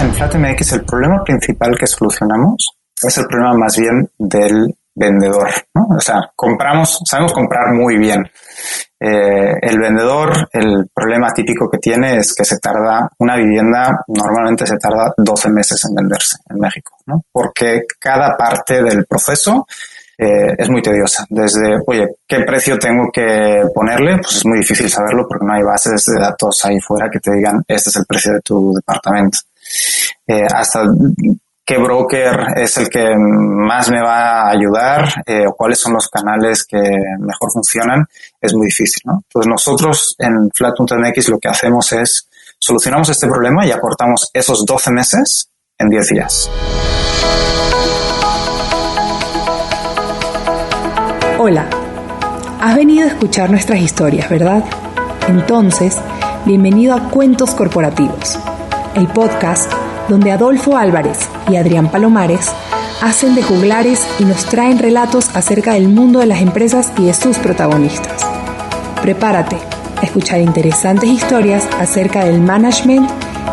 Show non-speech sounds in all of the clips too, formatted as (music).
En FlatMX el problema principal que solucionamos es el problema más bien del vendedor, ¿no? O sea, compramos, sabemos comprar muy bien. Eh, el vendedor, el problema típico que tiene es que se tarda, una vivienda normalmente se tarda 12 meses en venderse en México, ¿no? Porque cada parte del proceso eh, es muy tediosa. Desde, oye, ¿qué precio tengo que ponerle? Pues es muy difícil saberlo porque no hay bases de datos ahí fuera que te digan, este es el precio de tu departamento. Eh, hasta qué broker es el que más me va a ayudar eh, o cuáles son los canales que mejor funcionan, es muy difícil. Entonces nosotros en Flat.mx lo que hacemos es solucionamos este problema y aportamos esos 12 meses en 10 días. Hola, has venido a escuchar nuestras historias, ¿verdad? Entonces, bienvenido a Cuentos Corporativos, el podcast donde Adolfo Álvarez y Adrián Palomares hacen de juglares y nos traen relatos acerca del mundo de las empresas y de sus protagonistas. Prepárate a escuchar interesantes historias acerca del management,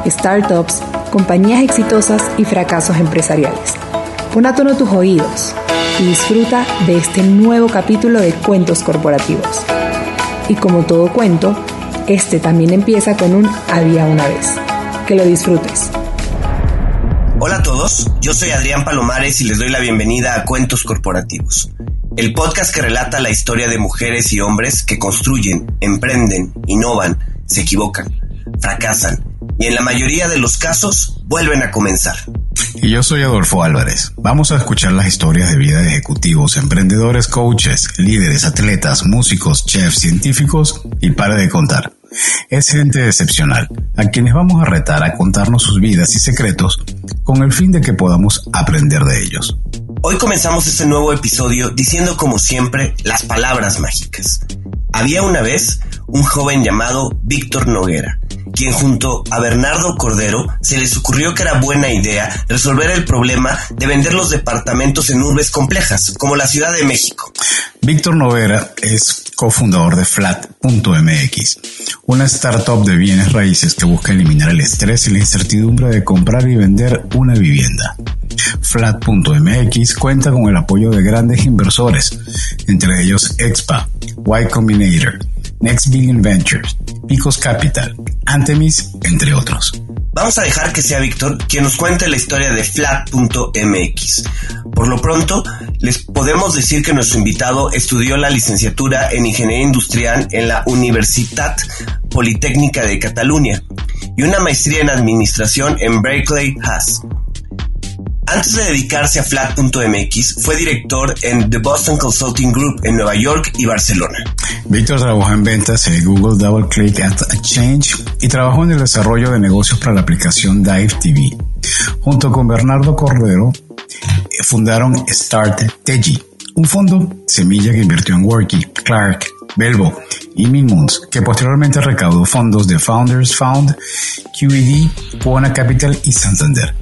startups, compañías exitosas y fracasos empresariales. Pon a tono tus oídos y disfruta de este nuevo capítulo de Cuentos Corporativos. Y como todo cuento, este también empieza con un había una vez. Que lo disfrutes. Hola a todos, yo soy Adrián Palomares y les doy la bienvenida a Cuentos Corporativos, el podcast que relata la historia de mujeres y hombres que construyen, emprenden, innovan, se equivocan, fracasan y en la mayoría de los casos vuelven a comenzar. Y yo soy Adolfo Álvarez. Vamos a escuchar las historias de vida de ejecutivos, emprendedores, coaches, líderes, atletas, músicos, chefs, científicos y para de contar. Es gente excepcional, a quienes vamos a retar a contarnos sus vidas y secretos con el fin de que podamos aprender de ellos. Hoy comenzamos este nuevo episodio diciendo como siempre las palabras mágicas. Había una vez un joven llamado Víctor Noguera, quien junto a Bernardo Cordero se les ocurrió que era buena idea resolver el problema de vender los departamentos en urbes complejas, como la Ciudad de México. Víctor Noguera es cofundador de Flat.mx, una startup de bienes raíces que busca eliminar el estrés y la incertidumbre de comprar y vender una vivienda. Flat.mx cuenta con el apoyo de grandes inversores, entre ellos Expa, Y Combinator, Next Billion Ventures, Picos Capital, Antemis, entre otros. Vamos a dejar que sea Víctor quien nos cuente la historia de Flat.mx. Por lo pronto, les podemos decir que nuestro invitado estudió la licenciatura en Ingeniería Industrial en la Universitat Politécnica de Cataluña y una maestría en Administración en Berkeley Haas. Antes de dedicarse a Flat.mx, fue director en The Boston Consulting Group en Nueva York y Barcelona. Víctor trabajó en ventas en Google Double Click at Exchange y trabajó en el desarrollo de negocios para la aplicación Dive TV. Junto con Bernardo Cordero, eh, fundaron Start Teji, un fondo semilla que invirtió en Worky, Clark, Belvo y Minmoons, que posteriormente recaudó fondos de Founders Fund, QED, Puana Capital y Santander.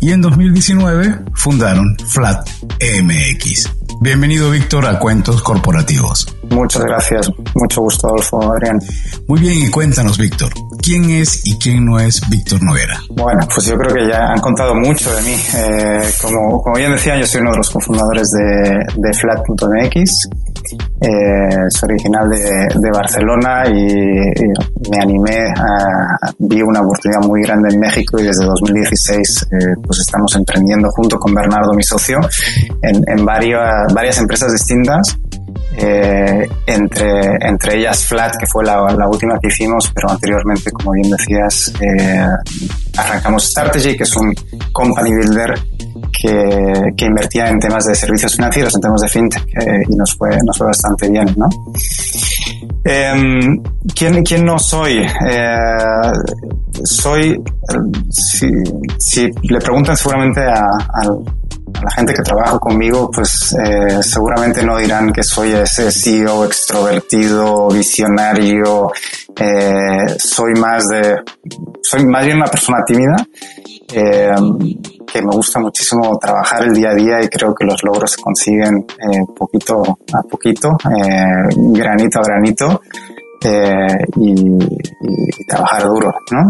Y en 2019 fundaron Flat MX. Bienvenido Víctor a Cuentos Corporativos. Muchas gracias, mucho gusto Adolfo, Adrián. Muy bien, y cuéntanos Víctor, ¿quién es y quién no es Víctor Noguera? Bueno, pues yo creo que ya han contado mucho de mí. Eh, como, como bien decía, yo soy uno de los cofundadores de, de Flat.mx. Eh, soy original de, de Barcelona y, y, me animé a, vi una oportunidad muy grande en México y desde 2016 eh, pues estamos emprendiendo junto con Bernardo, mi socio, en, en varias, varias empresas distintas eh, entre, entre ellas Flat, que fue la, última que hicimos, pero anteriormente, como bien decías, eh, arrancamos Strategy, que es un company builder que, que, invertía en temas de servicios financieros, en temas de fintech, eh, y nos fue, nos fue bastante bien, ¿no? Eh, ¿quién, ¿Quién no soy? Soy, si, si, le preguntan seguramente a, al la gente que trabaja conmigo, pues eh, seguramente no dirán que soy ese CEO extrovertido, visionario. Eh, soy más de, soy más bien una persona tímida. Eh, que me gusta muchísimo trabajar el día a día y creo que los logros se consiguen eh, poquito a poquito, eh, granito a granito y, y, y, trabajar duro, ¿no?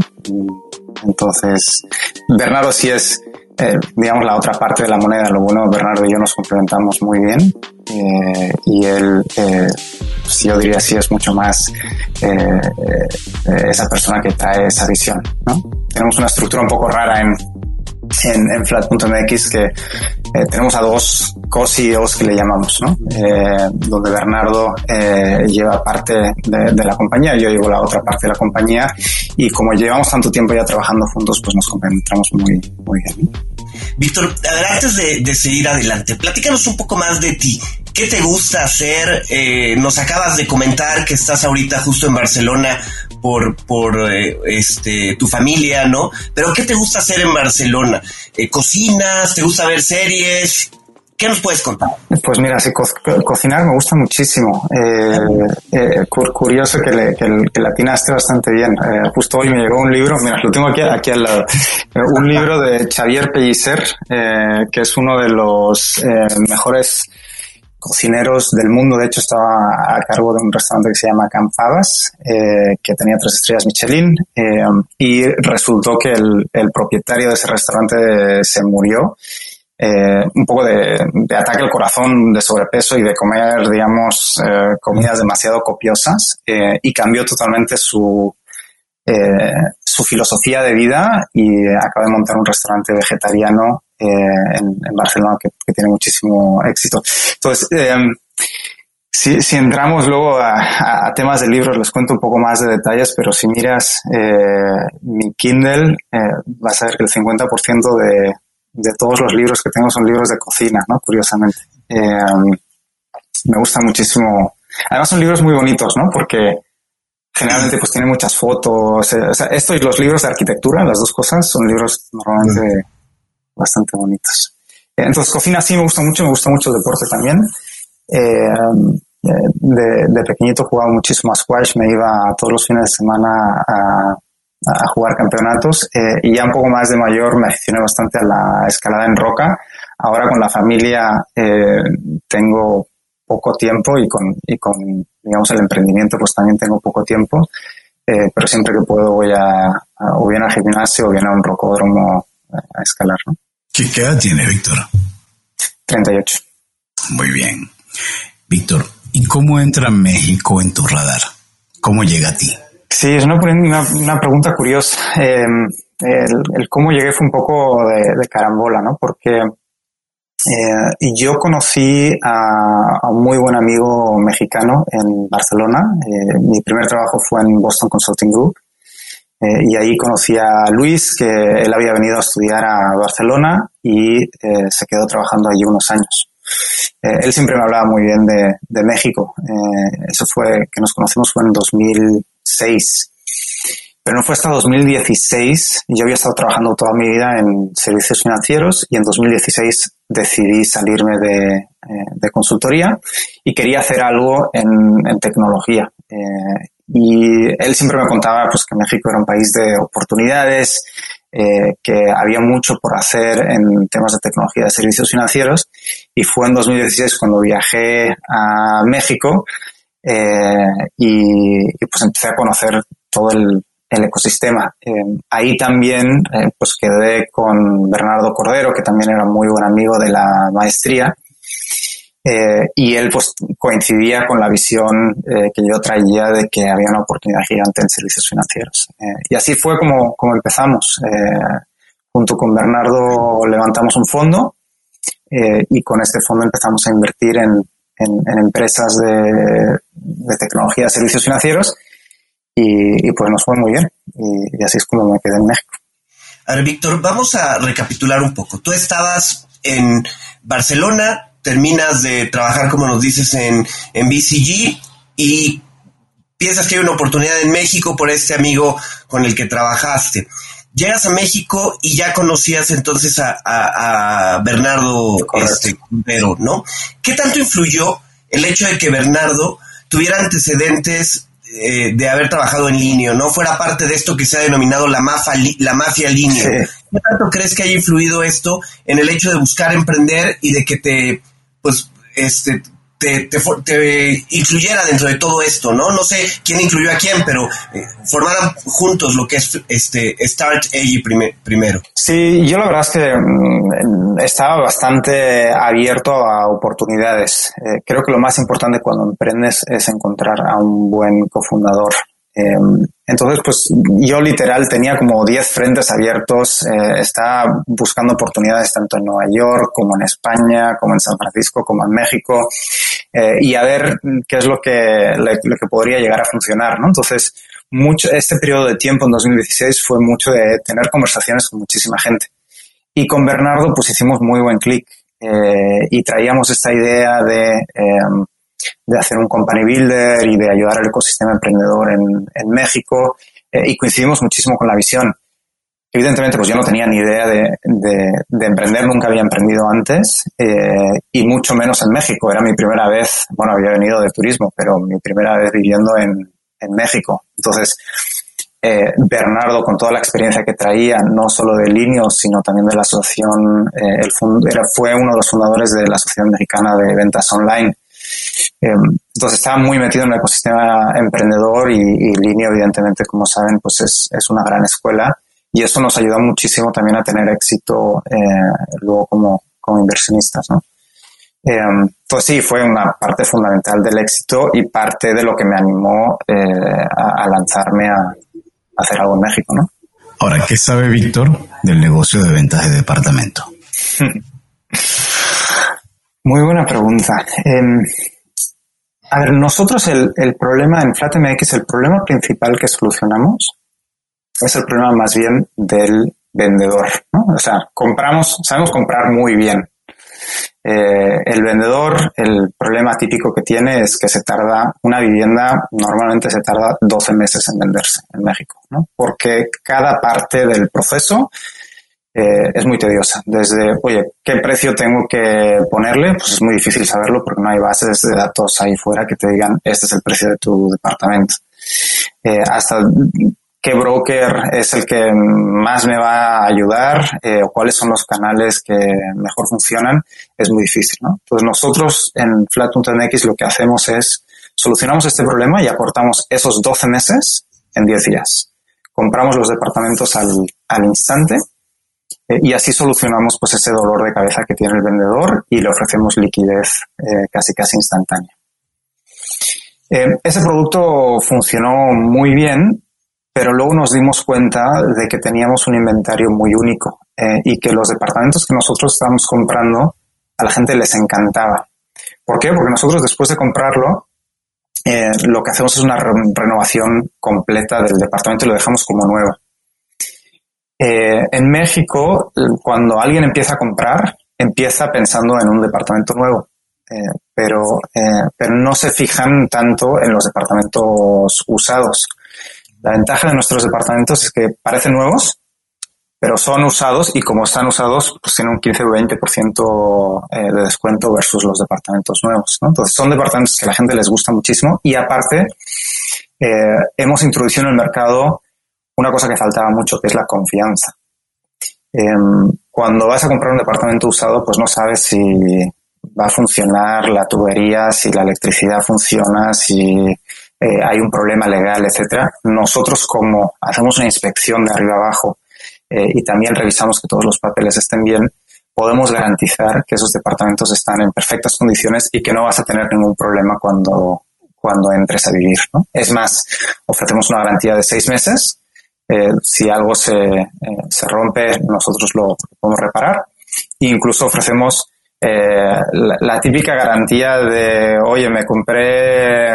Entonces, Bernardo sí es, eh, digamos, la otra parte de la moneda. Lo bueno, Bernardo y yo nos complementamos muy bien eh, y él, eh, pues yo diría, sí es mucho más esa persona que trae esa visión. ¿no? Tenemos una estructura un poco rara en, en, en flat.mx que eh, tenemos a dos co-CEOs que le llamamos, ¿no? Eh, donde Bernardo eh, lleva parte de, de, la compañía, yo llevo la otra parte de la compañía y como llevamos tanto tiempo ya trabajando juntos, pues nos complementamos muy, muy bien. Víctor, antes de, de, seguir adelante, platícanos un poco más de ti. ¿Qué te gusta hacer? Eh, nos acabas de comentar que estás ahorita justo en Barcelona por, por eh, este, tu familia, ¿no? Pero ¿qué te gusta hacer en Barcelona? Eh, ¿Cocinas? ¿Te gusta ver series? ¿Qué nos puedes contar? Pues mira, sí, co cocinar me gusta muchísimo. Eh, eh, curioso que, le, que, la atinaste bastante bien. Eh, justo hoy me llegó un libro, mira, lo tengo aquí, aquí al lado, un libro de Xavier Pellicer, que es uno de los mejores cocineros del mundo. De hecho, estaba a cargo de un restaurante que se llama Campabas, eh, que tenía tres estrellas Michelin, eh, y resultó que el, propietario de ese restaurante se murió. Eh, un poco de, de, ataque al corazón, de sobrepeso y de comer, digamos, eh, comidas demasiado copiosas y cambió totalmente su, su filosofía de vida y acaba de montar un restaurante vegetariano eh, en, Barcelona que, tiene muchísimo éxito. Entonces, eh, si, si, entramos luego a, temas de libros, les cuento un poco más de detalles, pero si miras eh, mi Kindle, eh, vas a ver que el 50% de, de todos los libros que tengo son libros de cocina, ¿no? Curiosamente. Eh, me gusta muchísimo. Además son libros muy bonitos, ¿no? Porque generalmente pues tienen muchas fotos. Eh, o sea, esto y los libros de arquitectura, las dos cosas, son libros normalmente bastante bonitos. Eh, entonces, cocina sí me gusta mucho, me gusta mucho el deporte también. Eh, de, de, pequeñito jugaba muchísimo a squash, me iba todos los fines de semana a, jugar campeonatos eh, y ya un poco más de mayor me aficioné bastante a la escalada en roca. Ahora con la familia eh, tengo poco tiempo y con, y digamos, el emprendimiento pues también tengo poco tiempo, eh, pero siempre que puedo voy a, a, o bien al gimnasio o bien a un rocódromo a escalar. ¿no? ¿Qué edad tiene Víctor? 38. Muy bien. Víctor, ¿y cómo entra México en tu radar? ¿Cómo llega a ti? Sí, es una, una, una pregunta curiosa. Eh, el, el, cómo llegué fue un poco de, de carambola, ¿no? Porque eh, yo conocí a, a, un muy buen amigo mexicano en Barcelona. Eh, mi primer trabajo fue en Boston Consulting Group. Eh, y ahí conocí a Luis, que él había venido a estudiar a Barcelona y eh, se quedó trabajando allí unos años. Eh, él siempre me hablaba muy bien de, de México. eso fue, que nos conocimos fue en 2006. Pero no fue hasta 2016. Yo había estado trabajando toda mi vida en servicios financieros y en 2016 decidí salirme de, de consultoría y quería hacer algo en, en tecnología. Eh, y él siempre me contaba pues, que México era un país de oportunidades, eh, que había mucho por hacer en temas de tecnología de servicios financieros. Y fue en 2016 cuando viajé a México eh, y, y, pues empecé a conocer todo el, el ecosistema. Ahí también pues quedé con Bernardo Cordero, que también era muy buen amigo de la maestría. Eh, y él pues coincidía con la visión eh, que yo traía de que había una oportunidad gigante en servicios financieros. Eh, y así fue como, como empezamos. junto con Bernardo levantamos un fondo y con este fondo empezamos a invertir en, en, empresas de, de, tecnología de servicios financieros y, y, pues nos fue muy bien. Y, y así es como me quedé en México. A ver, Víctor, vamos a recapitular un poco. Tú estabas en Barcelona, terminas de trabajar, como nos dices, en, en BCG y piensas que hay una oportunidad en México por este amigo con el que trabajaste. Llegas a México y ya conocías entonces a, a, a Bernardo este, Cordero, ¿no? ¿Qué tanto influyó el hecho de que Bernardo tuviera antecedentes eh, de haber trabajado en línea, ¿no? Fuera parte de esto que se ha denominado la, mafa, la mafia línea. Sí. ¿Qué tanto crees que haya influido esto en el hecho de buscar emprender y de que te pues este te, te, incluyera dentro de todo esto, ¿no? No sé quién incluyó a quién, pero eh, formaran juntos lo que es este Start AG primero. Sí, yo la verdad es que mm, estaba bastante abierto a oportunidades. Eh, creo que lo más importante cuando emprendes es encontrar a un buen cofundador. Em, entonces, pues yo literal tenía como 10 frentes abiertos, eh, estaba buscando oportunidades tanto en Nueva York como en España, como en San Francisco, como en México, eh, y a ver qué es lo que, lo que podría llegar a funcionar, ¿no? Entonces, mucho, este periodo de tiempo en 2016 fue mucho de tener conversaciones con muchísima gente. Y con Bernardo, pues hicimos muy buen clic eh, y traíamos esta idea de em, de hacer un company builder y de ayudar al ecosistema emprendedor en, en México eh, y coincidimos muchísimo con la visión. Evidentemente, pues yo no tenía ni idea de, de, emprender, nunca había emprendido antes eh, y mucho menos en México. Era mi primera vez, bueno, había venido de turismo, pero mi primera vez viviendo en, en México. Entonces, eh, Bernardo, con toda la experiencia que traía, no solo de Linios, sino también de la asociación, eh, era, fue uno de los fundadores de la Asociación Mexicana de Ventas Online. Em, entonces estaba muy metido en el ecosistema emprendedor y, y Linio, evidentemente, como saben, pues es, es, una gran escuela y eso nos ayudó muchísimo también a tener éxito eh, luego como, como inversionistas, ¿no? Eh, pues sí, fue una parte fundamental del éxito y parte de lo que me animó eh, a, a, lanzarme a, a, hacer algo en México, ¿no? Ahora, ¿qué sabe Víctor del negocio de ventas de departamento? (laughs) Muy buena pregunta. Eh, a ver, nosotros el, el problema en FlatMX, el problema principal que solucionamos es el problema más bien del vendedor. ¿no? O sea, compramos, sabemos comprar muy bien. Eh, el vendedor, el problema típico que tiene es que se tarda, una vivienda normalmente se tarda 12 meses en venderse en México, ¿no? Porque cada parte del proceso eh, es muy tediosa. Desde, oye, ¿qué precio tengo que ponerle? Pues es muy difícil saberlo porque no hay bases de datos ahí fuera que te digan, este es el precio de tu departamento. Eh, hasta qué broker es el que más me va a ayudar eh, o cuáles son los canales que mejor funcionan, es muy difícil, ¿no? Entonces nosotros en Flat.mx lo que hacemos es solucionamos este problema y aportamos esos 12 meses en 10 días. Compramos los departamentos al, al instante eh, y así solucionamos pues ese dolor de cabeza que tiene el vendedor y le ofrecemos liquidez eh, casi casi instantánea. Eh, ese producto funcionó muy bien, pero luego nos dimos cuenta de que teníamos un inventario muy único y que los departamentos que nosotros estábamos comprando a la gente les encantaba. ¿Por qué? Porque nosotros después de comprarlo, lo que hacemos es una renovación completa del departamento y lo dejamos como nuevo. Eh, en México, cuando alguien empieza a comprar, empieza pensando en un departamento nuevo, eh, pero, eh, pero no se fijan tanto en los departamentos usados. La ventaja de nuestros departamentos es que parecen nuevos, pero son usados y como están usados, pues tienen un 15 o 20% de descuento versus los departamentos nuevos. Entonces son departamentos que a la gente les gusta muchísimo y aparte hemos introducido en el mercado una cosa que faltaba mucho, que es la confianza. Em, cuando vas a comprar un departamento usado, pues no sabes si va a funcionar la tubería, si la electricidad funciona, si eh, hay un problema legal, etcétera. Nosotros, como hacemos una inspección de arriba abajo eh, y también revisamos que todos los papeles estén bien, podemos garantizar que esos departamentos están en perfectas condiciones y que no vas a tener ningún problema cuando, cuando entres a vivir. Es más, ofrecemos una garantía de seis meses eh, si algo se, eh, se, rompe, nosotros lo podemos reparar. E incluso ofrecemos eh, la, típica garantía de, oye, me compré,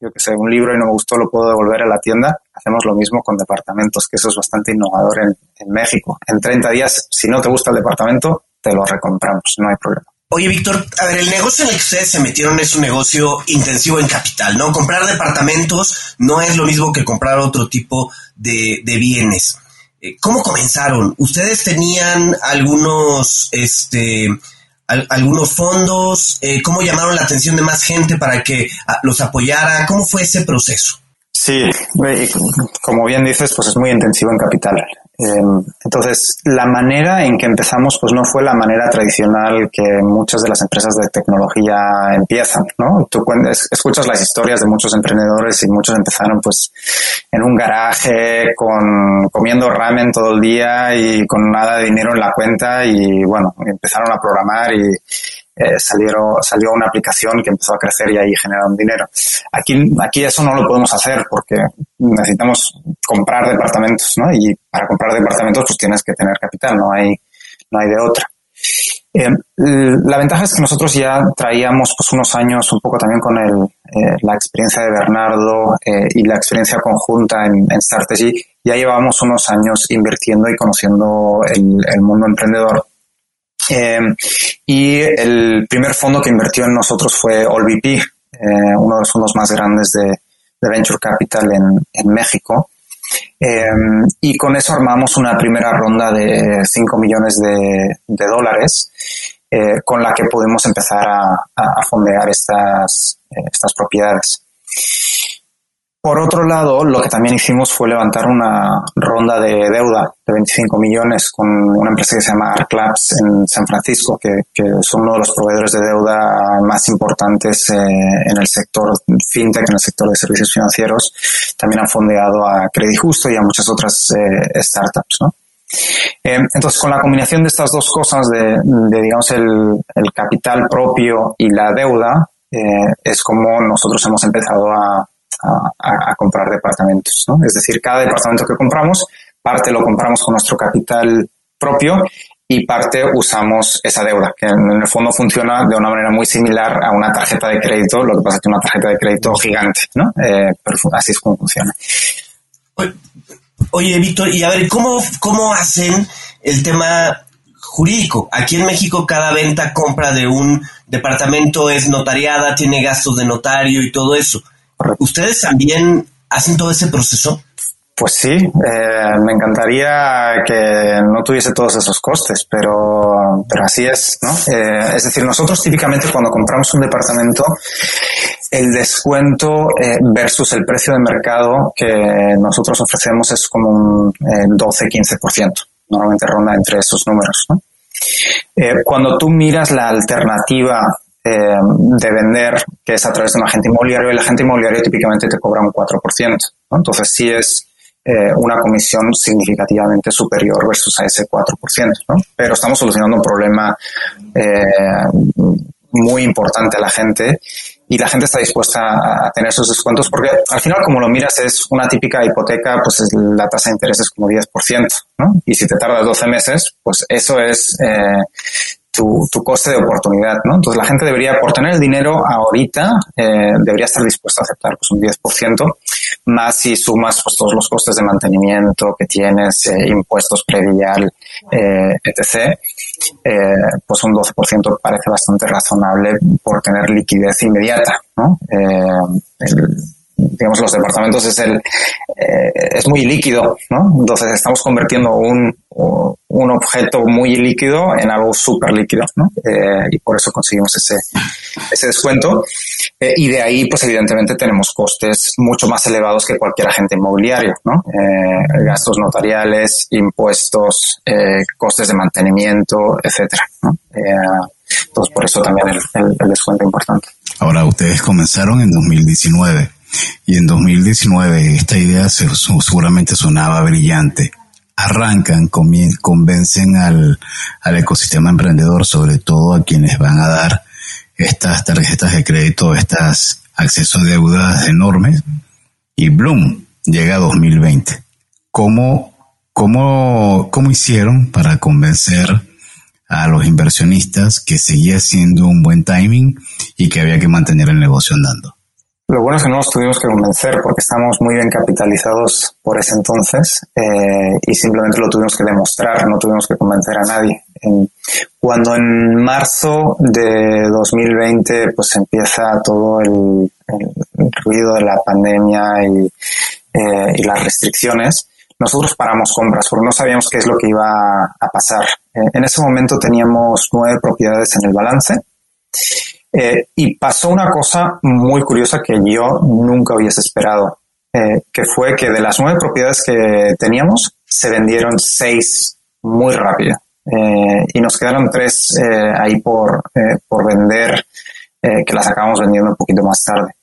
yo que sé, un libro y no me gustó, lo puedo devolver a la tienda. Hacemos lo mismo con departamentos, que eso es bastante innovador en México. En 30 días, si no te gusta el departamento, te lo recompramos, no hay problema. Oye, Víctor, a ver, el negocio en el que ustedes se metieron es un negocio intensivo en capital, ¿no? Comprar departamentos no es lo mismo que comprar otro tipo de, de bienes. Eh, ¿Cómo comenzaron? ¿Ustedes tenían algunos, este, al, algunos fondos? Eh, ¿Cómo llamaron la atención de más gente para que los apoyara? ¿Cómo fue ese proceso? Sí, como bien dices, pues es muy intensivo en capital. Em, entonces, la manera en que empezamos, pues no fue la manera tradicional que muchas de las empresas de tecnología empiezan, ¿no? Tú escuchas las historias de muchos emprendedores y muchos empezaron pues en un garaje con comiendo ramen todo el día y con nada de dinero en la cuenta y bueno, empezaron a programar y eh, salieron, salió una aplicación que empezó a crecer y ahí generaron dinero. Aquí, aquí eso no lo podemos hacer porque necesitamos comprar departamentos, ¿no? Y para comprar departamentos pues tienes que tener capital, no hay, no hay de otra. Eh, la ventaja es que nosotros ya traíamos pues unos años un poco también con el, eh, la experiencia de Bernardo eh, y la experiencia conjunta en, en Strategy. Ya llevábamos unos años invirtiendo y conociendo el, el mundo emprendedor eh, y el primer fondo que invirtió en nosotros fue AllVP, eh, uno de los fondos más grandes de, Venture Capital en, México. Eh, y con eso armamos una primera ronda de 5 millones de, dólares eh, con la que pudimos empezar a, a fondear estas, eh, estas propiedades. Por otro lado, lo que también hicimos fue levantar una ronda de deuda de 25 millones con una empresa que se llama Arc Labs en San Francisco, que, que son uno de los proveedores de deuda más importantes eh, en el sector fintech, en el sector de servicios financieros. También han fondeado a Credit Justo y a muchas otras eh, startups, ¿no? Eh, entonces, con la combinación de estas dos cosas, de, de digamos, el, el, capital propio y la deuda, es como nosotros hemos empezado a, a, comprar departamentos. ¿no? Es decir, cada departamento que compramos, parte lo compramos con nuestro capital propio y parte usamos esa deuda, que en el fondo funciona de una manera muy similar a una tarjeta de crédito, lo que pasa es que una tarjeta de crédito gigante, ¿no? Eh, pero así es como funciona. Oye, Víctor, y a ver, ¿cómo, ¿cómo hacen el tema jurídico? Aquí en México cada venta, compra de un departamento es notariada, tiene gastos de notario y todo eso. ¿Ustedes también hacen todo ese proceso? Pues sí, eh, me encantaría que no tuviese todos esos costes, pero, así es, ¿no? Eh, es decir, nosotros típicamente cuando compramos un departamento, el descuento eh, versus el precio de mercado que nosotros ofrecemos es como un 12-15%. Normalmente ronda entre esos números, cuando tú miras la alternativa eh, de vender, que es a través de un agente inmobiliario, el agente inmobiliario típicamente te cobra un 4%. ¿no? Entonces sí es eh, una comisión significativamente superior versus a ese 4%. ¿no? Pero estamos solucionando un problema eh, muy importante a la gente y la gente está dispuesta a tener esos descuentos porque al final como lo miras es una típica hipoteca, pues es, la tasa de interés es como 10%, ¿no? Y si te tardas 12 meses, pues eso es tu, tu, coste de oportunidad, ¿no? Entonces la gente debería, por tener el dinero ahorita, eh, debería estar dispuesta a aceptar pues un 10%, más si sumas pues todos los costes de mantenimiento que tienes, eh, impuestos predial, eh, etc., eh, pues un 12% parece bastante razonable por tener liquidez inmediata, ¿no? Eh, el, digamos, los departamentos es el, eh, es muy líquido, ¿no? Entonces estamos convirtiendo un, un objeto muy líquido en algo súper líquido, ¿no? Eh, y por eso conseguimos ese, ese descuento. Eh, y de ahí, pues evidentemente tenemos costes mucho más elevados que cualquier agente inmobiliario, ¿no? Gastos notariales, impuestos, costes de mantenimiento, etcétera, ¿no? entonces por eso también el, el, el descuento importante. Ahora, ustedes comenzaron en 2019 y en 2019 esta idea seguramente sonaba brillante. Arrancan, convencen al, al ecosistema emprendedor, sobre todo a quienes van a dar estas tarjetas de crédito, estas accesos a deudas enormes, y Bloom llega a 2020. ¿Cómo, cómo, cómo hicieron para convencer a los inversionistas que seguía siendo un buen timing y que había que mantener el negocio andando? Lo bueno es que no nos tuvimos que convencer porque estamos muy bien capitalizados por ese entonces eh, y simplemente lo tuvimos que demostrar, no tuvimos que convencer a nadie. Cuando en marzo de 2020 pues empieza todo el, el ruido de la pandemia y, eh, y, las restricciones, nosotros paramos compras porque no sabíamos qué es lo que iba a pasar. Eh, en ese momento teníamos nueve propiedades en el balance eh, y pasó una cosa muy curiosa que yo nunca hubiese esperado, eh, que fue que de las nueve propiedades que teníamos, se vendieron seis muy rápido. Eh, y nos quedaron tres eh, ahí por, por vender, que las acabamos vendiendo un poquito más tarde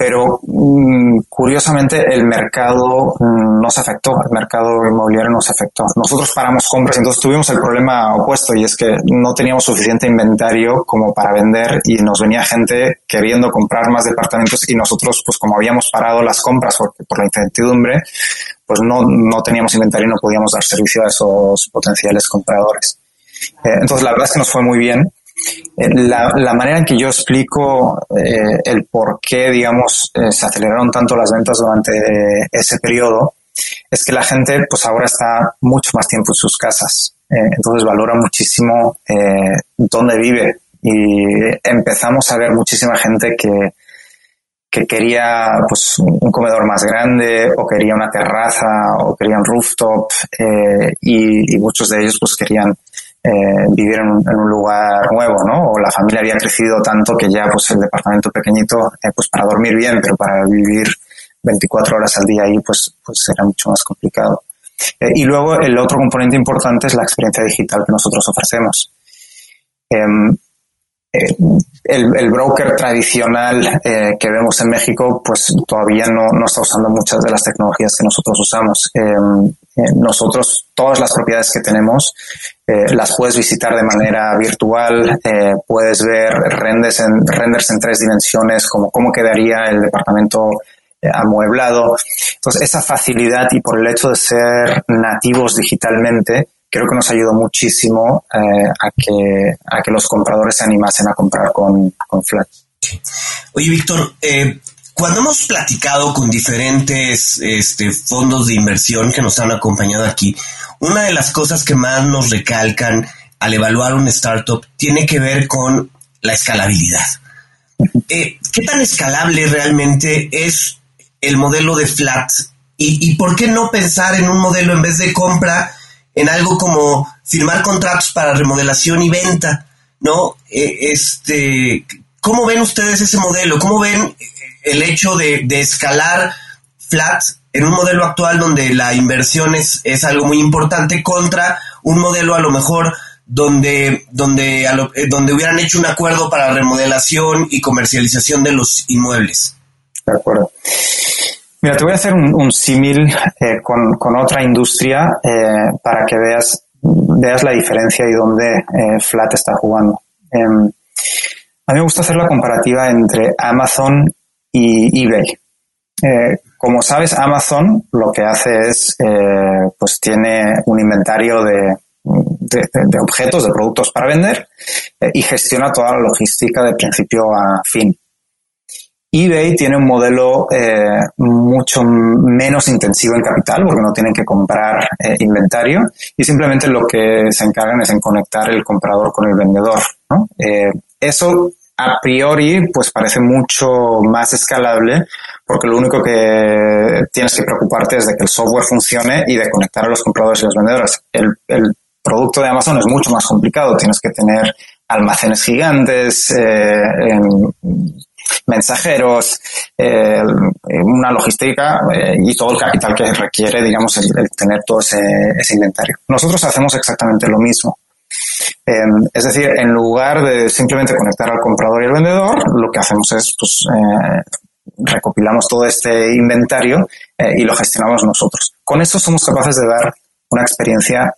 pero mm, curiosamente el mercado mm, nos afectó, el mercado inmobiliario nos afectó. Nosotros paramos compras, entonces tuvimos el problema opuesto y es que no teníamos suficiente inventario como para vender y nos venía gente queriendo comprar más departamentos y nosotros, pues como habíamos parado las compras por, por la incertidumbre, pues no, no teníamos inventario y no podíamos dar servicio a esos potenciales compradores. Eh, entonces la verdad es que nos fue muy bien la, la, manera en que yo explico eh, el por qué, digamos, eh, se aceleraron tanto las ventas durante ese periodo es que la gente, pues ahora está mucho más tiempo en sus casas. entonces valora muchísimo dónde vive y empezamos a ver muchísima gente que, que quería pues un comedor más grande o quería una terraza o querían rooftop y, y, muchos de ellos pues querían eh, vivir en un, lugar nuevo, ¿no? O la familia había crecido tanto que ya pues el departamento pequeñito, eh, pues para dormir bien, pero para vivir 24 horas al día ahí, pues, pues era mucho más complicado. Eh, y luego el otro componente importante es la experiencia digital que nosotros ofrecemos. Eh, el, broker tradicional eh, que vemos en México, pues todavía no, no, está usando muchas de las tecnologías que nosotros usamos. Em, eh, nosotros, todas las propiedades que tenemos, las puedes visitar de manera virtual, puedes ver renders en, renders en tres dimensiones, como cómo quedaría el departamento amueblado. Entonces, esa facilidad y por el hecho de ser nativos digitalmente, creo que nos ayudó muchísimo eh, a, que, a que los compradores se animasen a comprar con, con Flat. Oye, Víctor, eh, cuando hemos platicado con diferentes este, fondos de inversión que nos han acompañado aquí, una de las cosas que más nos recalcan al evaluar un startup tiene que ver con la escalabilidad. Eh, ¿Qué tan escalable realmente es el modelo de Flat? ¿Y, ¿Y por qué no pensar en un modelo en vez de compra? En algo como firmar contratos para remodelación y venta, ¿no? E, este, ¿cómo ven ustedes ese modelo? ¿Cómo ven el hecho de, escalar flat en un modelo actual donde la inversión es, es, algo muy importante contra un modelo a lo mejor donde, donde, eh, donde hubieran hecho un acuerdo para remodelación y comercialización de los inmuebles? De acuerdo. Mira, te voy a hacer un, símil eh, con, otra industria eh, para que veas, veas la diferencia y dónde eh, Flat está jugando. Em, a mí me gusta hacer la comparativa entre Amazon y eBay. como sabes, Amazon lo que hace es, pues tiene un inventario de, de, objetos, de productos para vender y gestiona toda la logística de principio a fin eBay tiene un modelo eh, mucho menos intensivo en capital porque no tienen que comprar eh, inventario y simplemente lo que se encargan es en conectar el comprador con el vendedor. Eh, eso a priori pues parece mucho más escalable porque lo único que tienes que preocuparte es de que el software funcione y de conectar a los compradores y los vendedores. El, producto de Amazon es mucho más complicado. Tienes que tener almacenes gigantes, mensajeros, eh, una logística eh, y todo el capital que requiere, digamos, el, tener todo ese, inventario. Nosotros hacemos exactamente lo mismo. Em, es decir, en lugar de simplemente conectar al comprador y al vendedor, lo que hacemos es, pues, eh, recopilamos todo este inventario y lo gestionamos nosotros. Con eso somos capaces de dar una experiencia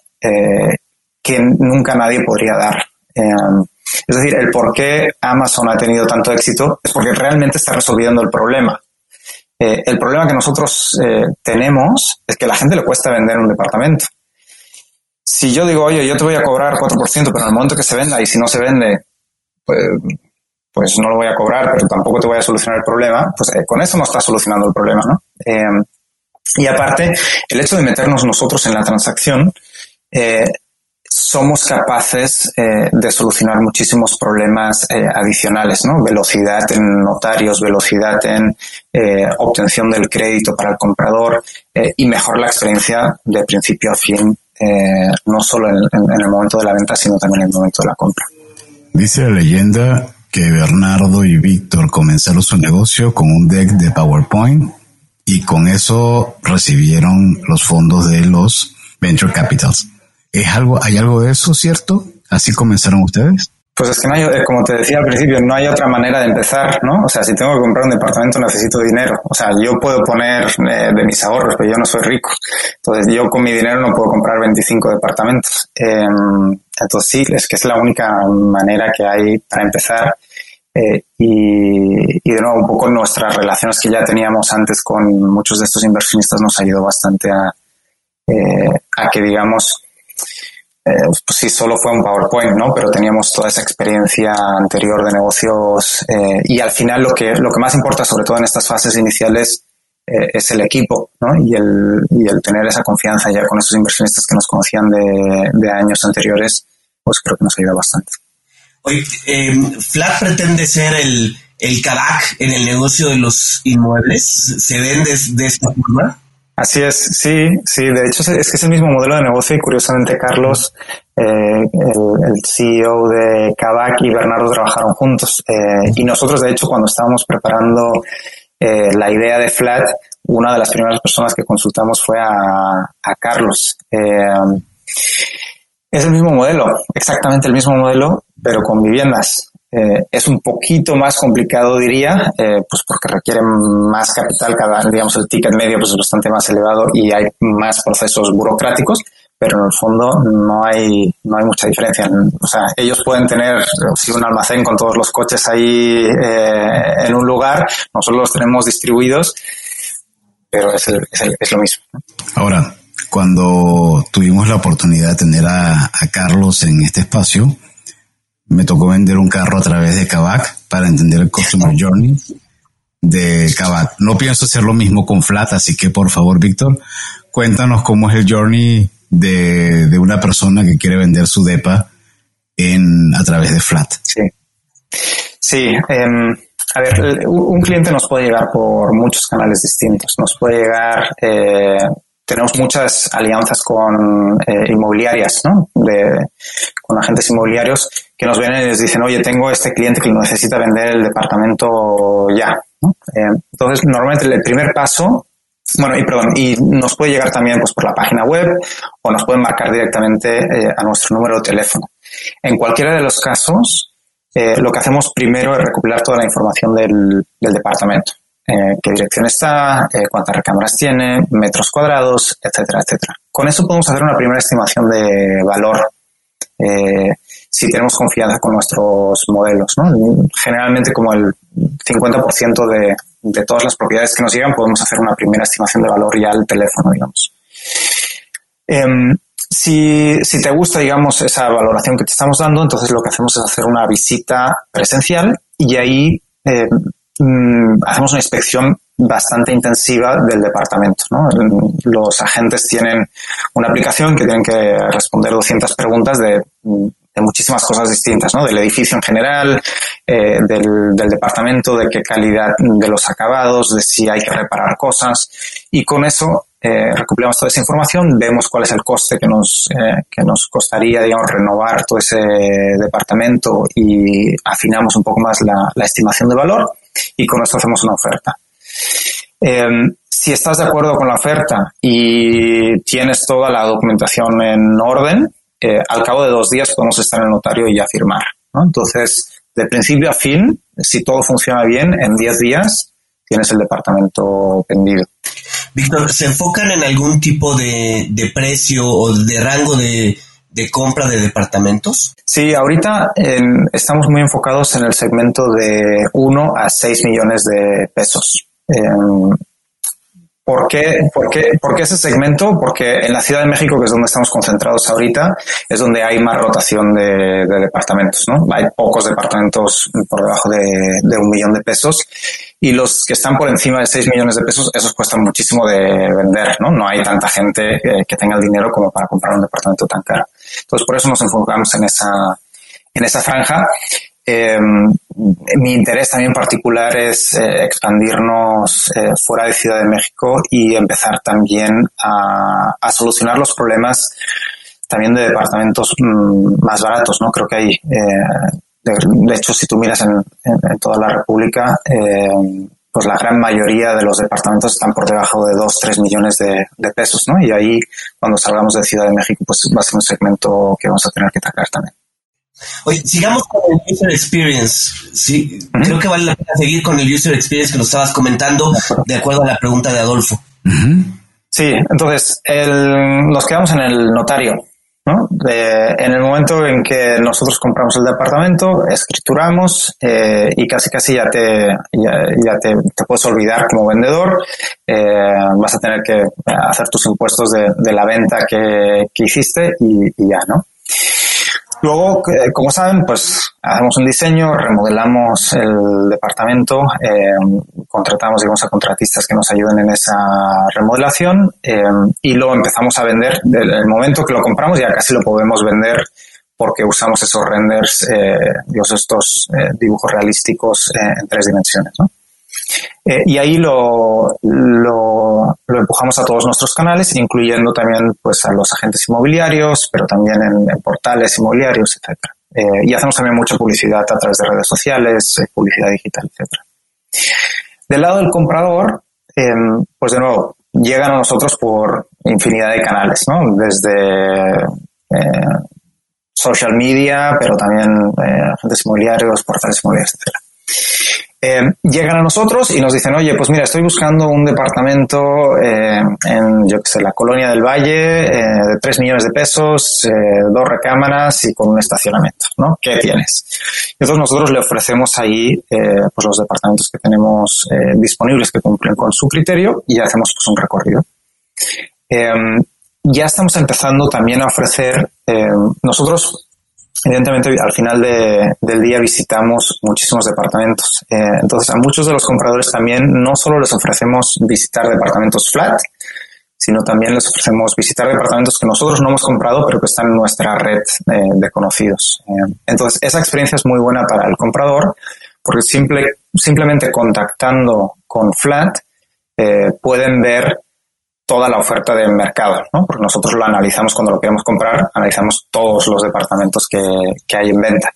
que nunca nadie podría dar. Em, es decir, el por qué Amazon ha tenido tanto éxito es porque realmente está resolviendo el problema. Eh, el problema que nosotros eh, tenemos es que a la gente le cuesta vender un departamento. Si yo digo, oye, yo te voy a cobrar 4%, pero en el momento que se venda y si no se vende, pues, pues no lo voy a cobrar, pero tampoco te voy a solucionar el problema, pues eh, con eso no está solucionando el problema, ¿no? y aparte, el hecho de meternos nosotros en la transacción somos capaces eh, de solucionar muchísimos problemas eh, adicionales, ¿no? Velocidad en notarios, velocidad en eh, obtención del crédito para el comprador y mejor la experiencia de principio a fin, no solo en, en, el momento de la venta, sino también en el momento de la compra. Dice la leyenda que Bernardo y Víctor comenzaron su negocio con un deck de PowerPoint y con eso recibieron los fondos de los venture capitals. ¿Es algo, hay algo de eso, cierto? ¿Así comenzaron ustedes? Pues es que no hay, eh, como te decía al principio, no hay otra manera de empezar, ¿no? O sea, si tengo que comprar un departamento necesito dinero. O sea, yo puedo poner eh, de mis ahorros, pero yo no soy rico. Entonces, yo con mi dinero no puedo comprar 25 departamentos. Em, entonces, sí, es que es la única manera que hay para empezar. Eh, y, de nuevo, un poco nuestras relaciones que ya teníamos antes con muchos de estos inversionistas nos ayudado bastante a, a que, digamos, eh, pues sí, solo fue un PowerPoint, ¿no? Pero teníamos toda esa experiencia anterior de negocios eh, y al final lo que, lo que más importa, sobre todo en estas fases iniciales, eh, es el equipo, ¿no? Y el, y el tener esa confianza ya con esos inversionistas que nos conocían de, años anteriores, pues creo que nos ayuda bastante. Oye, Flat pretende ser el, el en el negocio de los inmuebles. ¿Se ven de esta forma? Así es, sí, sí, de hecho es que es el mismo modelo de negocio y curiosamente Carlos, eh, el, CEO de Kavak y Bernardo trabajaron juntos eh, y nosotros de hecho cuando estábamos preparando eh, la idea de Flat, una de las primeras personas que consultamos fue a, a Carlos. es el mismo modelo, exactamente el mismo modelo, pero con viviendas. Eh, es un poquito más complicado, diría, eh, pues porque requiere más capital, cada, digamos, el ticket medio pues es bastante más elevado y hay más procesos burocráticos, pero en el fondo no hay, no hay mucha diferencia. O sea, ellos pueden tener si un almacén con todos los coches ahí eh, en un lugar, nosotros los tenemos distribuidos, pero es, es, lo mismo. Ahora, cuando tuvimos la oportunidad de tener a, a Carlos en este espacio, me tocó vender un carro a través de Kavak para entender el Customer Journey de Kavak. No pienso hacer lo mismo con Flat, así que por favor, Víctor, cuéntanos cómo es el journey de, de una persona que quiere vender su DEPA en, a través de Flat. Sí. Sí. Em, a ver, un cliente nos puede llegar por muchos canales distintos. Nos puede llegar eh, tenemos muchas alianzas con eh, inmobiliarias, ¿no? Con agentes inmobiliarios que nos vienen y nos dicen, oye, tengo este cliente que necesita vender el departamento ya. Eh, entonces, normalmente el primer paso, bueno, y perdón, y nos puede llegar también pues, por la página web o nos pueden marcar directamente eh, a nuestro número de teléfono. En cualquiera de los casos, lo que hacemos primero es recopilar toda la información del departamento. Eh, qué dirección está, eh, cuántas recámaras tiene, metros cuadrados, etcétera, etcétera. Con eso podemos hacer una primera estimación de valor eh, si tenemos confianza con nuestros modelos. Generalmente como el 50% de, de todas las propiedades que nos llegan podemos hacer una primera estimación de valor ya al teléfono, digamos. Em, si, si, te gusta, digamos, esa valoración que te estamos dando, entonces lo que hacemos es hacer una visita presencial y ahí Mm, hacemos una inspección bastante intensiva del departamento. Los agentes tienen una aplicación que tienen que responder 200 preguntas de, muchísimas cosas distintas, ¿no? del edificio en general, eh, del, departamento, de qué calidad de los acabados, de si hay que reparar cosas. Y con eso eh, recopilamos toda esa información, vemos cuál es el coste que nos, eh, que nos costaría, digamos, renovar todo ese departamento y afinamos un poco más la, la estimación de valor y con esto hacemos una oferta. Em, si estás de acuerdo con la oferta y tienes toda la documentación en orden, eh, al cabo de dos días podemos estar en el notario y ya firmar. Entonces, de principio a fin, si todo funciona bien, en 10 días tienes el departamento vendido. Víctor, ¿se enfocan en algún tipo de, de precio o de rango de, de compra de departamentos? Sí, ahorita estamos muy enfocados en el segmento de 1 a 6 millones de pesos. ¿Por qué, por, qué, ¿Por qué ese segmento? Porque en la Ciudad de México, que es donde estamos concentrados ahorita, es donde hay más rotación de, departamentos, ¿no? Hay pocos departamentos por debajo de, un millón de pesos y los que están por encima de 6 millones de pesos, esos cuestan muchísimo de vender, ¿no? No hay tanta gente eh, que tenga el dinero como para comprar un departamento tan caro. Entonces, por eso nos enfocamos en esa, en esa franja. Eh, mi interés también particular es eh, expandirnos eh, fuera de Ciudad de México y empezar también a, a solucionar los problemas también de departamentos mm, más baratos, ¿no? Creo que hay, de, hecho, si tú miras en, en, toda la República, pues la gran mayoría de los departamentos están por debajo de 2, 3 millones de, pesos, ¿no? Y ahí, cuando salgamos de Ciudad de México, pues va a ser un segmento que vamos a tener que atacar también. Oye, sigamos con el user experience. Sí, creo que vale la pena seguir con el user experience que nos estabas comentando, de acuerdo a la pregunta de Adolfo. Sí, entonces nos quedamos en el notario. ¿No? en el momento en que nosotros compramos el departamento, escrituramos eh, y casi casi ya te, ya, te, puedes olvidar como vendedor. Eh, vas a tener que hacer tus impuestos de, la venta que, hiciste y, y ya, ¿no? Luego, eh, como saben, pues hacemos un diseño, remodelamos el departamento, eh, contratamos, a contratistas que nos ayuden en esa remodelación eh, y lo empezamos a vender. Desde el momento que lo compramos ya casi lo podemos vender porque usamos esos renders, digamos, estos dibujos realísticos en tres dimensiones, ¿no? Eh, y ahí lo, lo, empujamos a todos nuestros canales, incluyendo también pues, a los agentes inmobiliarios, pero también en, portales inmobiliarios, etc. Eh, y hacemos también mucha publicidad a través de redes sociales, eh, publicidad digital, etc. Del lado del comprador, em, pues de nuevo, llegan a nosotros por infinidad de canales, ¿no? Desde social media, pero también agentes inmobiliarios, portales inmobiliarios, etc. Eh, llegan a nosotros y nos dicen, oye, pues mira, estoy buscando un departamento eh, en, yo qué sé, la colonia del Valle, eh, de 3 millones de pesos, dos recámaras y con un estacionamiento, ¿no? ¿Qué tienes? Entonces nosotros le ofrecemos ahí pues los departamentos que tenemos disponibles que cumplen con su criterio y hacemos pues un recorrido. ya estamos empezando también a ofrecer, nosotros evidentemente al final del día visitamos muchísimos departamentos. Eh, entonces a muchos de los compradores también no solo les ofrecemos visitar departamentos flat, sino también les ofrecemos visitar departamentos que nosotros no hemos comprado, pero que están en nuestra red eh, de conocidos. Eh, entonces esa experiencia es muy buena para el comprador porque simple, simplemente contactando con flat pueden ver toda la oferta del mercado, ¿no? Porque nosotros lo analizamos cuando lo queremos comprar, analizamos todos los departamentos que, que hay en venta.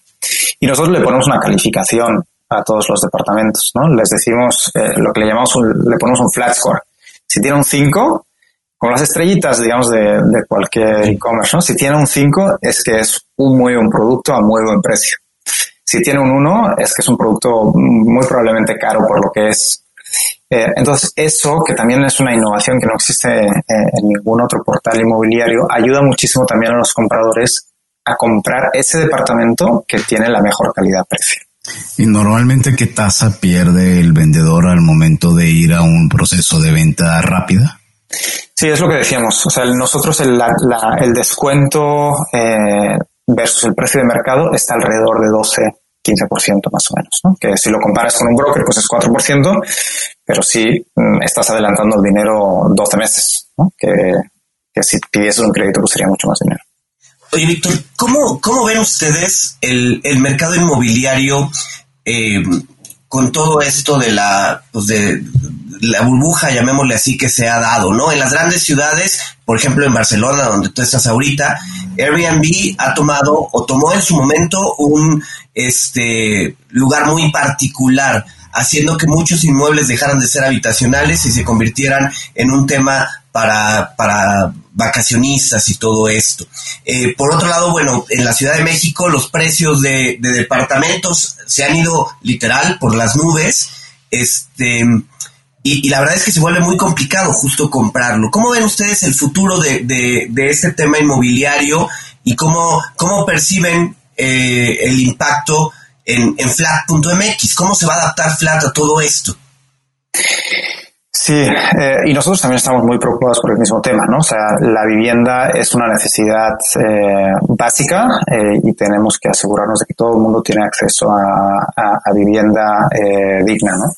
Y nosotros le ponemos una calificación a todos los departamentos, ¿no? Les decimos eh, lo que le llamamos, le ponemos un flat score. Si tiene un 5, con las estrellitas, digamos, de, de cualquier e-commerce, ¿no? Si tiene un 5, es que es un muy buen producto a muy buen precio. Si tiene un 1, es que es un producto muy probablemente caro por lo que es eh, entonces, eso, que también es una innovación que no existe eh, en ningún otro portal inmobiliario, ayuda muchísimo también a los compradores a comprar ese departamento que tiene la mejor calidad-precio. ¿Y normalmente qué tasa pierde el vendedor al momento de ir a un proceso de venta rápida? Sí, es lo que decíamos. O sea, nosotros el, el descuento eh, versus el precio de mercado está alrededor de 12 15% más o menos, ¿no? Que si lo comparas con un broker, pues es 4%, pero si mm, estás adelantando el dinero 12 meses. Que, que si pidieses un crédito, pues sería mucho más dinero. Oye, Víctor, ¿cómo, ¿cómo ven ustedes el, el mercado inmobiliario eh, con todo esto de la, pues de, la burbuja, llamémosle así, que se ha dado, ¿no? En las grandes ciudades, por ejemplo en Barcelona, donde tú estás ahorita, Airbnb ha tomado o tomó en su momento un este lugar muy particular, haciendo que muchos inmuebles dejaran de ser habitacionales y se convirtieran en un tema para, para vacacionistas y todo esto. Eh, por otro lado, bueno, en la Ciudad de México los precios de, de departamentos se han ido literal por las nubes. Este, y, la verdad es que se vuelve muy complicado justo comprarlo. ¿Cómo ven ustedes el futuro de, de, este tema inmobiliario y cómo, cómo perciben eh, el impacto en, en Flat.mx? ¿Cómo se va a adaptar Flat a todo esto? Sí, eh, y nosotros también estamos muy preocupados por el mismo tema, ¿no? O sea, la vivienda es una necesidad eh, básica y tenemos que asegurarnos de que todo el mundo tiene acceso a, a vivienda digna, ¿no?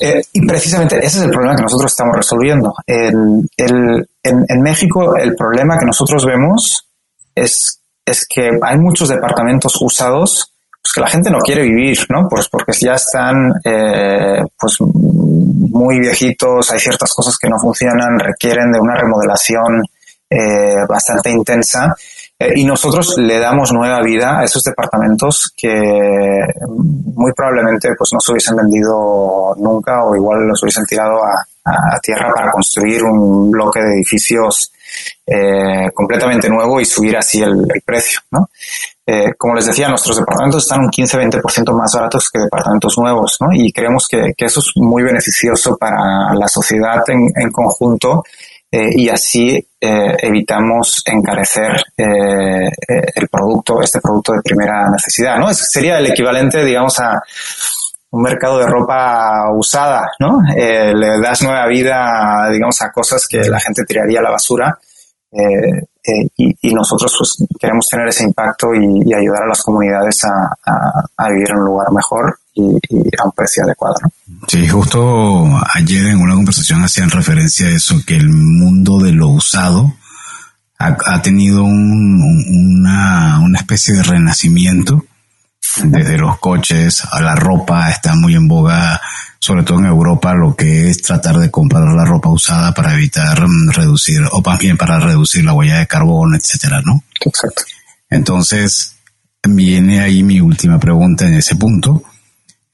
Eh, y precisamente ese es el problema que nosotros estamos resolviendo. El, el, en, en, México el problema que nosotros vemos es, es que hay muchos departamentos usados pues que la gente no quiere vivir, ¿no? Pues porque ya están eh, pues muy viejitos, hay ciertas cosas que no funcionan, requieren de una remodelación eh, bastante intensa y nosotros le damos nueva vida a esos departamentos que muy probablemente pues no se hubiesen vendido nunca o igual los hubiesen tirado a, tierra para construir un bloque de edificios eh, completamente nuevo y subir así el, precio. ¿no? Eh, como les decía, nuestros departamentos están un 15-20% más baratos que departamentos nuevos ¿no? y creemos que, que, eso es muy beneficioso para la sociedad en, en conjunto eh, y así eh, evitamos encarecer eh, el producto, este producto de primera necesidad, ¿no? sería el equivalente, digamos, a un mercado de ropa usada, ¿no? le das nueva vida, digamos, a cosas que la gente tiraría a la basura y, nosotros pues queremos tener ese impacto y, ayudar a las comunidades a, vivir en un lugar mejor y, a un precio adecuado. Sí, justo ayer en una conversación hacían referencia a eso, que el mundo de lo usado ha, tenido una, una especie de renacimiento desde los coches a la ropa, está muy en boga, sobre todo en Europa, lo que es tratar de comprar la ropa usada para evitar mm, reducir, o más bien para reducir la huella de carbono, etcétera, ¿no? Exacto. Entonces, viene ahí mi última pregunta en ese punto.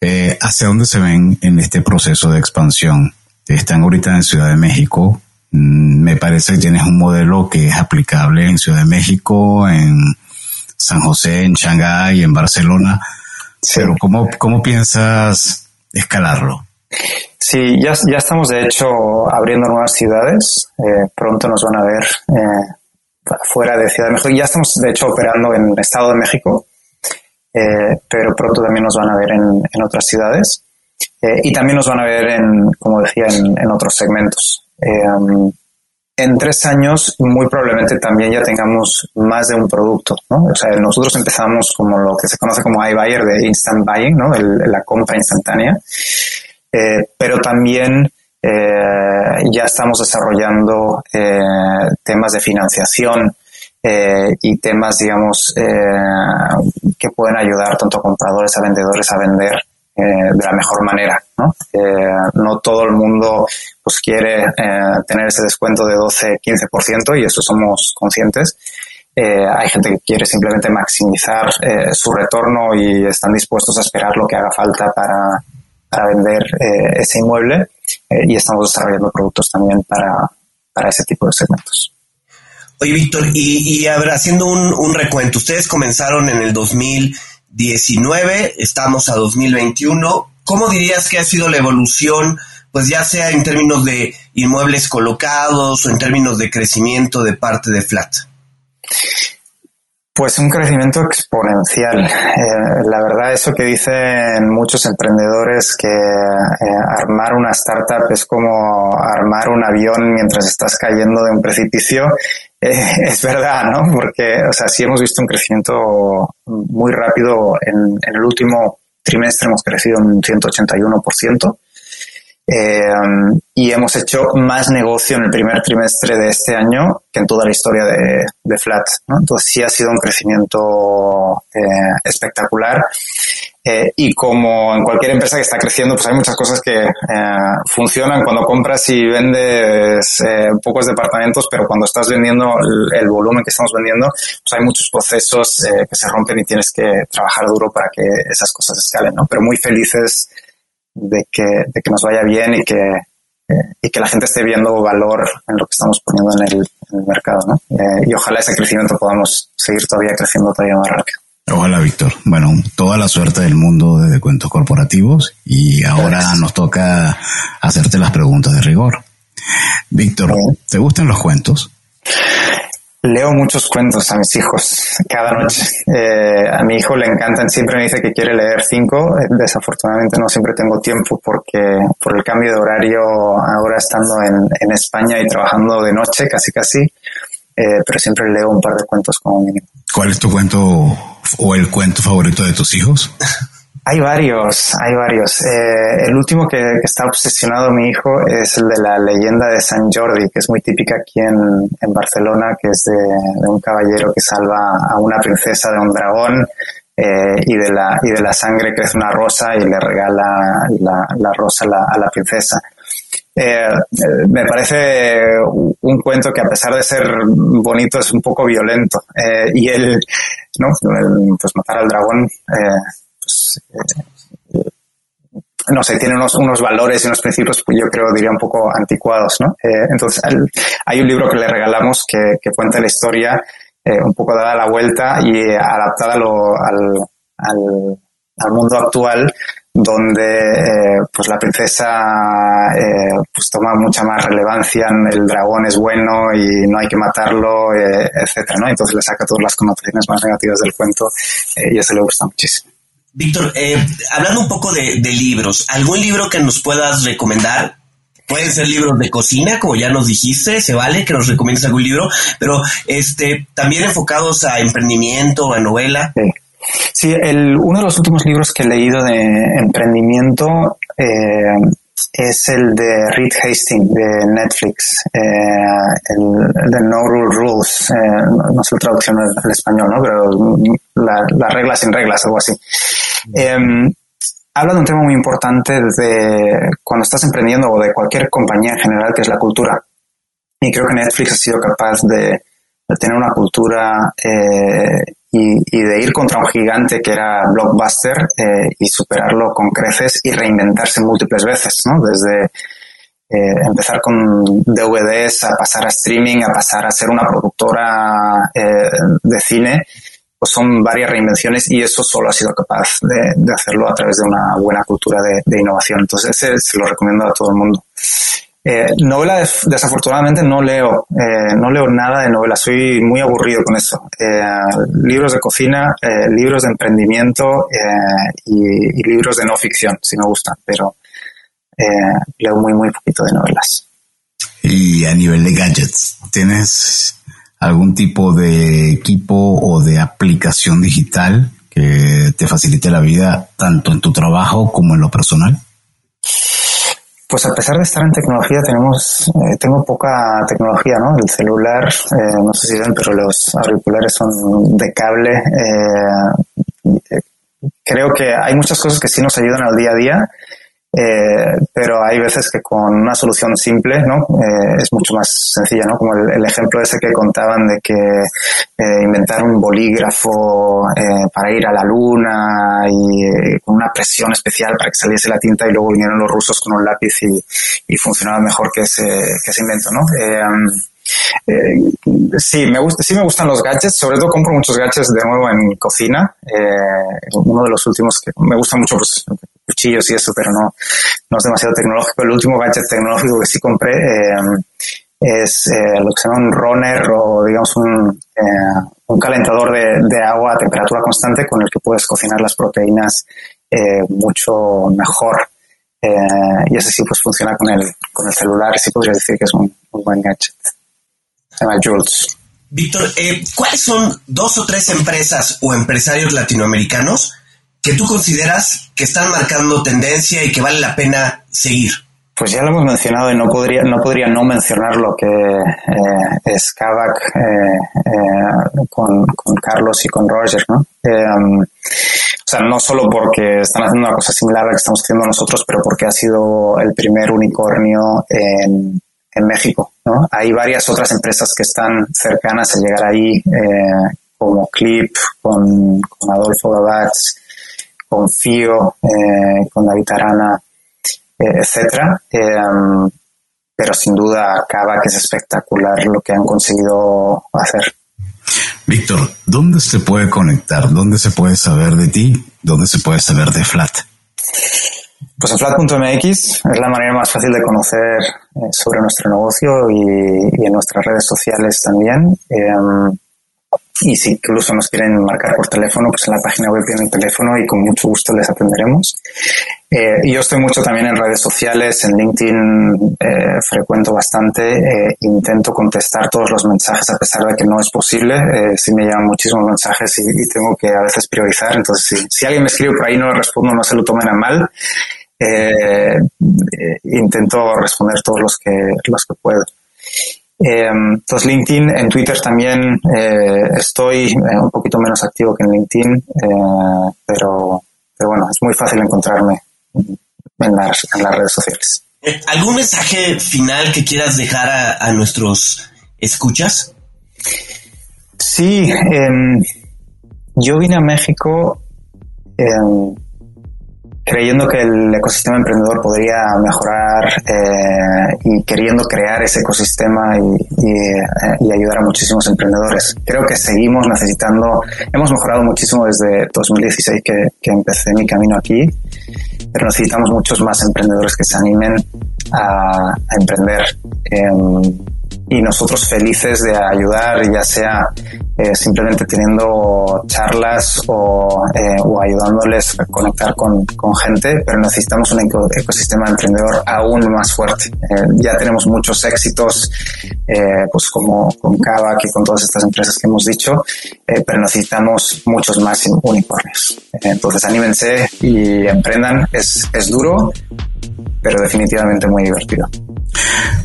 Eh, ¿Hacia dónde se ven en este proceso de expansión? Están ahorita en Ciudad de México. Mm, me parece que tienes un modelo que es aplicable en Ciudad de México, en San José, en Shanghái, en Barcelona. Pero ¿cómo, cómo piensas escalarlo? Sí, ya, ya estamos de hecho abriendo nuevas ciudades. Eh, pronto nos van a ver eh, fuera de Ciudad de México. Ya estamos de hecho operando en el Estado de México. Eh, pero pronto también nos van a ver en, en otras ciudades y también nos van a ver en, como decía, en, en otros segmentos. Eh, en tres años muy probablemente también ya tengamos más de un producto, ¿no? O sea, nosotros empezamos como lo que se conoce como iBuyer de instant buying, ¿no? la compra instantánea, pero también ya estamos desarrollando temas de financiación eh, y temas, digamos, eh, que pueden ayudar tanto a compradores a vendedores a vender eh, de la mejor manera, ¿no? no todo el mundo pues quiere tener ese descuento de 12-15% y eso somos conscientes. hay gente que quiere simplemente maximizar su retorno y están dispuestos a esperar lo que haga falta para, para vender ese inmueble y estamos desarrollando productos también para, para ese tipo de segmentos. Oye, Víctor, y, y haciendo un, un, recuento, ustedes comenzaron en el 2019, estamos a 2021. ¿Cómo dirías que ha sido la evolución, pues ya sea en términos de inmuebles colocados o en términos de crecimiento de parte de Flat? Pues un crecimiento exponencial. Eh, la verdad, eso que dicen muchos emprendedores, que eh, armar una startup es como armar un avión mientras estás cayendo de un precipicio, eh, (laughs) es verdad, ¿no? Porque, o sea, sí hemos visto un crecimiento muy rápido. En, en el último trimestre hemos crecido un 181%. Eh, y hemos hecho más negocio en el primer trimestre de este año que en toda la historia de, de Flat. ¿no? Entonces sí ha sido un crecimiento eh, espectacular. Eh, y como en cualquier empresa que está creciendo, pues hay muchas cosas que eh, funcionan cuando compras y vendes eh, pocos departamentos, pero cuando estás vendiendo el, el, volumen que estamos vendiendo, pues hay muchos procesos eh, que se rompen y tienes que trabajar duro para que esas cosas escalen, ¿no? Pero muy felices de que, de que nos vaya bien y que, eh, y que la gente esté viendo valor en lo que estamos poniendo en el, en el mercado, ¿no? Eh, y ojalá ese crecimiento podamos seguir todavía creciendo todavía más rápido. Hola, Víctor. Bueno, toda la suerte del mundo de cuentos corporativos y ahora Gracias. nos toca hacerte las preguntas de rigor. Víctor, ¿te gustan los cuentos? Leo muchos cuentos a mis hijos cada noche. Eh, a mi hijo le encantan, siempre me dice que quiere leer cinco. Desafortunadamente no siempre tengo tiempo porque por el cambio de horario ahora estando en, en España y trabajando de noche casi casi, eh, pero siempre leo un par de cuentos como mínimo. ¿Cuál es tu cuento o el cuento favorito de tus hijos? (laughs) Hay varios, hay varios. Eh, el último que, está obsesionado mi hijo es el de la leyenda de San Jordi, que es muy típica aquí en, Barcelona, que es de, un caballero que salva a una princesa de un dragón eh, y, de la, y de la sangre crece una rosa y le regala la, rosa a la, princesa. eh, me parece un cuento que a pesar de ser bonito es un poco violento. Eh, y él, ¿no? pues matar al dragón, no sé, tiene unos, unos valores y unos principios, pues yo creo, diría un poco anticuados, ¿no? entonces, hay un libro que le regalamos que, cuenta la historia un poco dada la vuelta y adaptada al, al, mundo actual donde eh, pues la princesa eh, pues toma mucha más relevancia, el dragón es bueno y no hay que matarlo, eh, etcétera, ¿no? Entonces le saca todas las connotaciones más negativas del cuento y eso le gusta muchísimo. Víctor, hablando un poco de, libros, ¿algún libro que nos puedas recomendar? Pueden ser libros de cocina, como ya nos dijiste, se vale que nos recomiendes algún libro, pero este también enfocados a emprendimiento, a novela. Sí. Sí, el, uno de los últimos libros que he leído de emprendimiento eh, es el de Reed Hastings de Netflix, eh, el, de No Rule Rules, eh, no sé la traducción al español, ¿no? pero las reglas sin reglas, algo así. Em, habla de un tema muy importante de cuando estás emprendiendo o de cualquier compañía en general, que es la cultura. Y creo que Netflix ha sido capaz de, de tener una cultura eh, y, de ir contra un gigante que era Blockbuster eh, y superarlo con creces y reinventarse múltiples veces, ¿no? Desde eh, empezar con DVDs a pasar a streaming, a pasar a ser una productora eh, de cine, pues son varias reinvenciones y eso solo ha sido capaz de, hacerlo a través de una buena cultura de, de innovación. Entonces ese se lo recomiendo a todo el mundo. Eh, novela, desafortunadamente, no leo, eh, no leo nada de novela, soy muy aburrido con eso. Eh, libros de cocina, eh, libros de emprendimiento y, y, libros de no ficción, si me gustan, pero leo muy, muy poquito de novelas. Y a nivel de gadgets, ¿tienes algún tipo de equipo o de aplicación digital que te facilite la vida tanto en tu trabajo como en lo personal? Pues a pesar de estar en tecnología, tenemos, eh, tengo poca tecnología, ¿no? El celular, eh, no sé si ven, pero los auriculares son de cable. Eh, creo que hay muchas cosas que sí nos ayudan al día a día, eh, pero hay veces que con una solución simple, ¿no? Eh, es mucho más sencilla, ¿no? Como el, ejemplo ese que contaban de que eh, inventar un bolígrafo eh, para ir a la luna y eh, con una presión especial para que saliese la tinta y luego vinieron los rusos con un lápiz y, y funcionaba mejor que ese, que ese invento, ¿no? Eh, sí, me gusta, sí me gustan los gadgets, sobre todo compro muchos gadgets de nuevo en cocina. Eh, uno de los últimos que me gusta mucho, cuchillos y eso, pero no, no es demasiado tecnológico. El último gadget tecnológico que sí compré eh, es eh, lo que se llama un runner o digamos un, eh, un calentador de, agua a temperatura constante con el que puedes cocinar las proteínas mucho mejor. y ese sí pues funciona con el, con el celular, sí podría decir que es un, un buen gadget. Jules. Víctor, eh, ¿cuáles son dos o tres empresas o empresarios latinoamericanos que tú consideras que están marcando tendencia y que vale la pena seguir? Pues ya lo hemos mencionado y no podría no, podría no mencionar lo que eh, es Kavak eh, eh, con, Carlos y con Roger, ¿no? Um, o sea, no solo porque están haciendo una cosa similar a la que estamos haciendo nosotros, pero porque ha sido el primer unicornio en, México. ¿no? Hay varias otras empresas que están cercanas a llegar ahí, eh, como Clip, con, Adolfo Gabats, con FIO, eh, con David Arana, eh, etcétera. Eh, pero sin duda Cava que es espectacular lo que han conseguido hacer. Víctor, ¿dónde se puede conectar? ¿Dónde se puede saber de ti? ¿Dónde se puede saber de Flat? Pues en flat.mx es la manera más fácil de conocer eh, sobre nuestro negocio y, en nuestras redes sociales también. Eh, y si incluso nos quieren marcar por teléfono, pues en la página web tienen teléfono y con mucho gusto les atenderemos. Eh, yo estoy mucho también en redes sociales, en LinkedIn eh, frecuento bastante, eh, intento contestar todos los mensajes a pesar de que no es posible. Sí me llegan muchísimos mensajes y, tengo que a veces priorizar. Entonces, si, si alguien me escribe por ahí no le respondo, no se lo tomen a mal. Intento responder todos los que, los que puedo. Eh, entonces LinkedIn, en Twitter también eh, estoy eh, un poquito menos activo que en LinkedIn, pero, pero bueno, es muy fácil encontrarme en las, en las redes sociales. ¿Algún mensaje final que quieras dejar a, nuestros escuchas? Sí, em, yo vine a México em, creyendo que el ecosistema emprendedor podría mejorar eh, y queriendo crear ese ecosistema y, eh, ayudar a muchísimos emprendedores. Creo que seguimos necesitando, hemos mejorado muchísimo desde 2016 que, que empecé mi camino aquí, pero necesitamos muchos más emprendedores que se animen a, emprender. Em, y nosotros felices de ayudar, ya sea eh, simplemente teniendo charlas o, eh, o, ayudándoles a conectar con, con, gente, pero necesitamos un ecosistema emprendedor aún más fuerte. Eh, ya tenemos muchos éxitos, pues como con Kavak y con todas estas empresas que hemos dicho, pero necesitamos muchos más unicornios. entonces anímense y emprendan. Es, es duro, pero definitivamente muy divertido.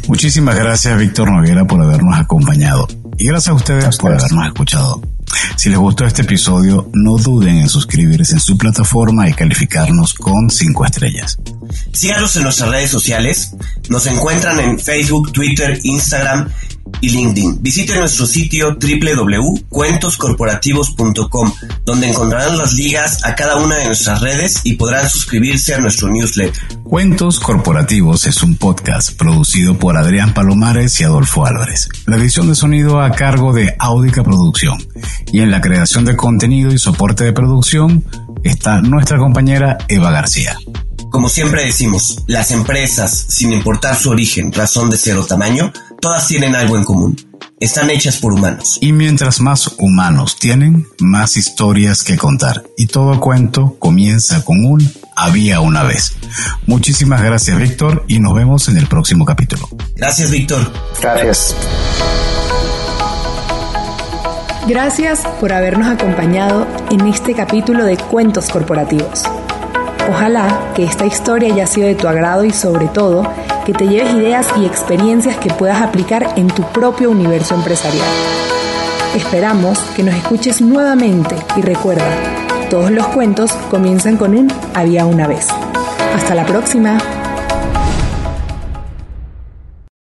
Muchísimas gracias, Víctor Noguera, por habernos acompañado. Y gracias a ustedes, por habernos escuchado. Si les gustó este episodio, no duden en suscribirse en su plataforma y calificarnos con 5 estrellas. Síganos en nuestras redes sociales. Nos encuentran en Facebook, Twitter, Instagram y LinkedIn. Visite nuestro sitio www.cuentoscorporativos.com, donde encontrarán las ligas a cada una de nuestras redes y podrán suscribirse a nuestro newsletter. Cuentos Corporativos es un podcast producido por Adrián Palomares y Adolfo Álvarez. La edición de sonido a cargo de Audica Producción y en la creación de contenido y soporte de producción está nuestra compañera Eva García. Como siempre decimos, las empresas, sin importar su origen, razón de ser o tamaño, todas tienen algo en común. Están hechas por humanos. Y mientras más humanos tienen, más historias que contar. Y todo cuento comienza con un había una vez. Muchísimas gracias Víctor y nos vemos en el próximo capítulo. Gracias Víctor. Gracias. Gracias por habernos acompañado en este capítulo de Cuentos Corporativos. Ojalá que esta historia haya sido de tu agrado y sobre todo que te lleves ideas y experiencias que puedas aplicar en tu propio universo empresarial. Esperamos que nos escuches nuevamente y recuerda, todos los cuentos comienzan con un había una vez. Hasta la próxima.